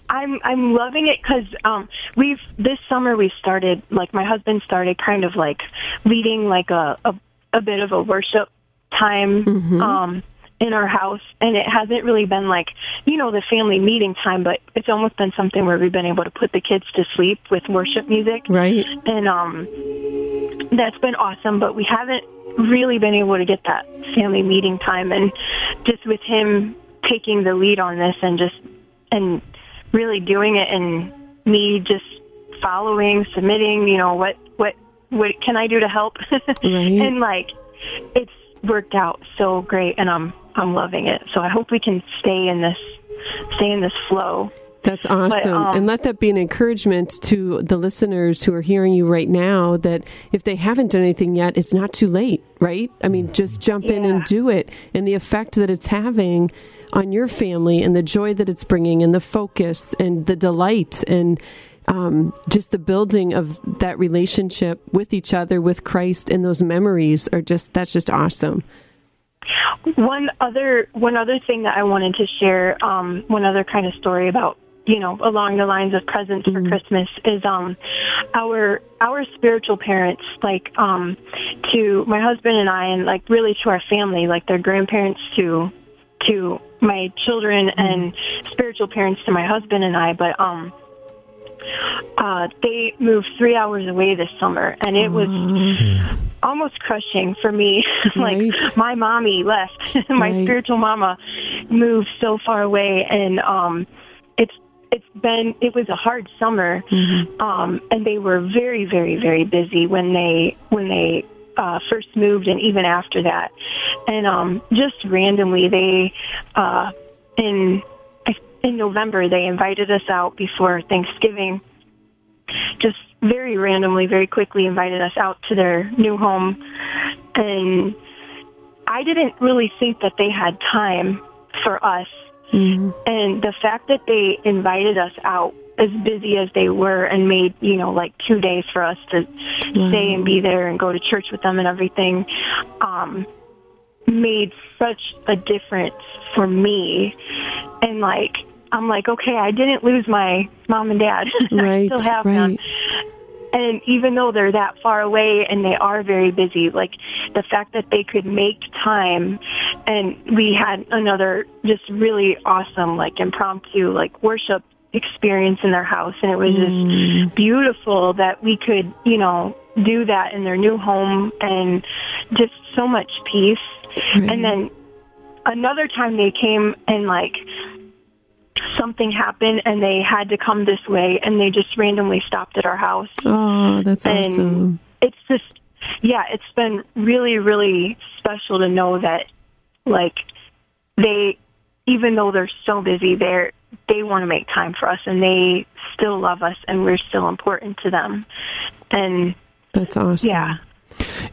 I'm I'm loving it because um, we've this summer we started like my husband started kind of like leading like a a, a bit of a worship time um, in our house, and it hasn't really been like you know the family meeting time, but it's almost been something where we've been able to put the kids to sleep with worship music, right? And um, that's been awesome. But we haven't really been able to get that family meeting time, and just with him taking the lead on this and just and really doing it, and me just following, submitting, you know what what what can I do to help, *laughs* and like it's worked out so great, and I'm I'm loving it. So I hope we can stay in this stay in this flow. That's awesome. um, and let that be an encouragement to the listeners who are hearing you right now that if they haven't done anything yet, it's not too late, right? I mean, just jump in and do it. And the effect that it's having on your family and the joy that it's bringing and the focus and the delight and um, just the building of that relationship with each other, with Christ, and those memories are just, that's just awesome. One other one other thing that I wanted to share, um, one other kind of story about you know along the lines of presents for Christmas is um, our our spiritual parents, like um, to my husband and I, and like really to our family, like their grandparents to to my children and spiritual parents to my husband and I, but um. Uh, they moved three hours away this summer, and it was almost crushing for me. *laughs* like my mommy left, *laughs* my Right. spiritual mama moved so far away, and um, it's it's been it was a hard summer, um, and they were very very very busy when they when they uh, first moved, and even after that, and um, just randomly they uh, in in November they invited us out before Thanksgiving just very randomly, very quickly invited us out to their new home. And I didn't really think that they had time for us. And the fact that they invited us out as busy as they were and made, you know, like two days for us to stay and be there and go to church with them and everything, um, made such a difference for me. And like, I'm like, okay, I didn't lose my mom and dad. Right, *laughs* I still have them. And even though they're that far away and they are very busy, like the fact that they could make time and we had another just really awesome, like impromptu, like worship experience in their house. And it was just mm. beautiful that we could, you know, do that in their new home and just so much peace. And then another time they came and like something happened and they had to come this way and they just randomly stopped at our house. Oh, that's And awesome. It's just yeah, it's been really really special to know that like they even though they're so busy they're they want to make time for us and they still love us and we're still important to them. And That's awesome. yeah.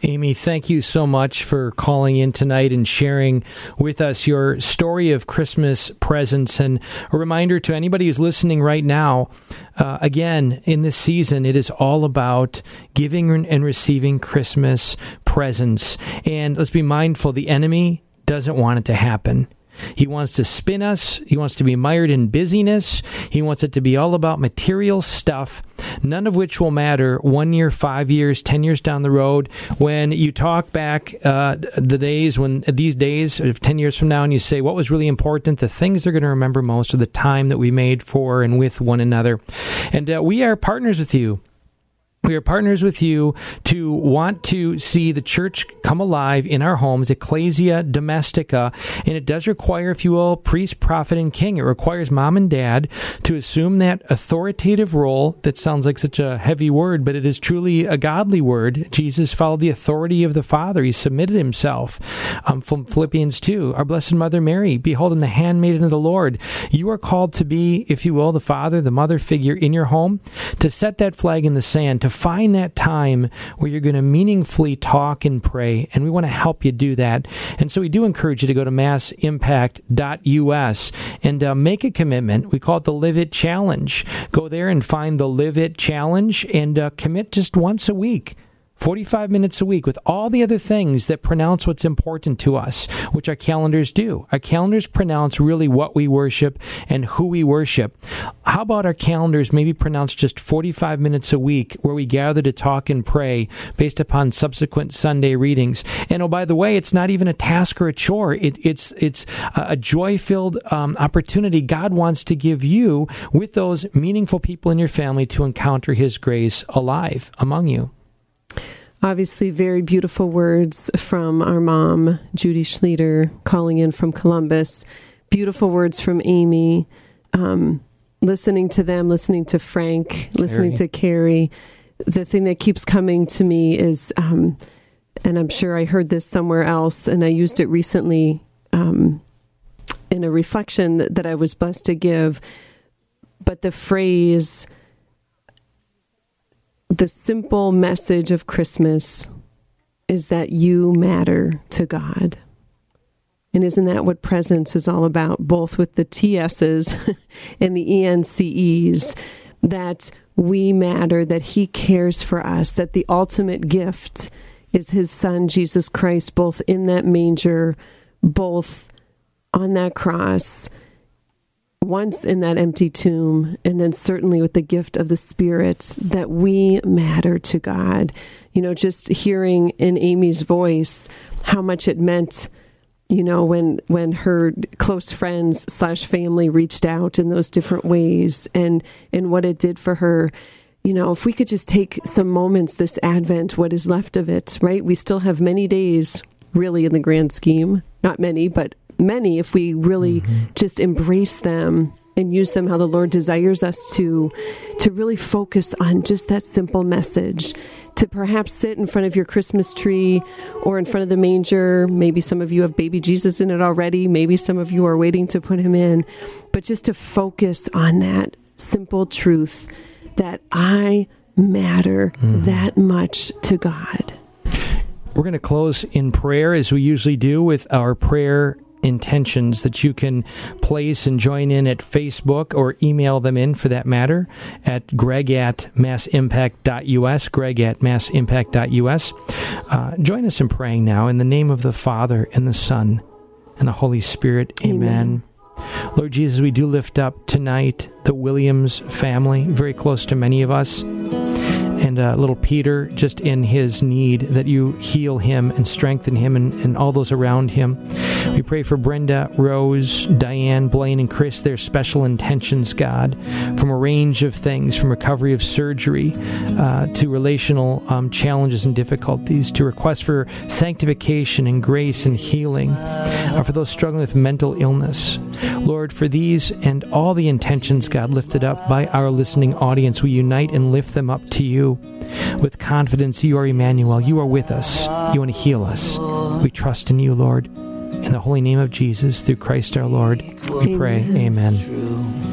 Amy, thank you so much for calling in tonight and sharing with us your story of Christmas presents. And a reminder to anybody who's listening right now uh, again, in this season, it is all about giving and receiving Christmas presents. And let's be mindful the enemy doesn't want it to happen. He wants to spin us. He wants to be mired in busyness. He wants it to be all about material stuff, none of which will matter one year, five years, ten years down the road. When you talk back uh, the days when these days, of ten years from now, and you say what was really important, the things they're going to remember most are the time that we made for and with one another. And uh, we are partners with you. We are partners with you to want to see the church come alive in our homes, Ecclesia Domestica. And it does require, if you will, priest, prophet, and king. It requires mom and dad to assume that authoritative role that sounds like such a heavy word, but it is truly a godly word. Jesus followed the authority of the Father, he submitted himself. Um, from Philippians 2, our Blessed Mother Mary, behold, the handmaiden of the Lord. You are called to be, if you will, the father, the mother figure in your home, to set that flag in the sand, to find that time where you're going to meaningfully talk and pray. And we want to help you do that. And so we do encourage you to go to massimpact.us and uh, make a commitment. We call it the Live It Challenge. Go there and find the Live It Challenge and uh, commit just once a week 45 minutes a week with all the other things that pronounce what's important to us, which our calendars do. Our calendars pronounce really what we worship and who we worship. How about our calendars maybe pronounce just 45 minutes a week where we gather to talk and pray based upon subsequent Sunday readings? And oh, by the way, it's not even a task or a chore. It, it's, it's a joy-filled um, opportunity God wants to give you with those meaningful people in your family to encounter His grace alive among you. Obviously, very beautiful words from our mom, Judy Schlueter, calling in from Columbus. Beautiful words from Amy. Um, listening to them, listening to Frank, listening to Carrie. The thing that keeps coming to me is, um, and I'm sure I heard this somewhere else, and I used it recently um, in a reflection that, that I was blessed to give. But the phrase, the simple message of Christmas is that you matter to God. And isn't that what presence is all about, both with the TSs *laughs* and the ENCEs? That we matter, that He cares for us, that the ultimate gift is His Son, Jesus Christ, both in that manger, both on that cross, once in that empty tomb, and then certainly with the gift of the Spirit, that we matter to God. You know, just hearing in Amy's voice how much it meant you know when when her close friends slash family reached out in those different ways and and what it did for her. You know if we could just take some moments this advent what is left of it right? We still have many days really in the grand scheme. Not many but many if we really mm-hmm. just embrace them and use them how the Lord desires us to to really focus on just that simple message. To perhaps sit in front of your Christmas tree or in front of the manger. Maybe some of you have baby Jesus in it already. Maybe some of you are waiting to put him in. But just to focus on that simple truth that I matter mm-hmm. that much to God. We're going to close in prayer as we usually do with our prayer intentions that you can place and join in at Facebook or email them in for that matter at greg at massimpact.us, greg at massimpact.us. Uh, join us in praying now in the name of the Father and the Son and the Holy Spirit. Amen. Amen. Lord Jesus, we do lift up tonight the Williams family, very close to many of us uh, little Peter, just in his need, that you heal him and strengthen him and, and all those around him. We pray for Brenda, Rose, Diane, Blaine, and Chris, their special intentions, God, from a range of things, from recovery of surgery uh, to relational um, challenges and difficulties, to requests for sanctification and grace and healing, uh, for those struggling with mental illness. Lord, for these and all the intentions, God, lifted up by our listening audience, we unite and lift them up to you with confidence. You are Emmanuel. You are with us. You want to heal us. We trust in you, Lord. In the holy name of Jesus, through Christ our Lord, we pray. Amen.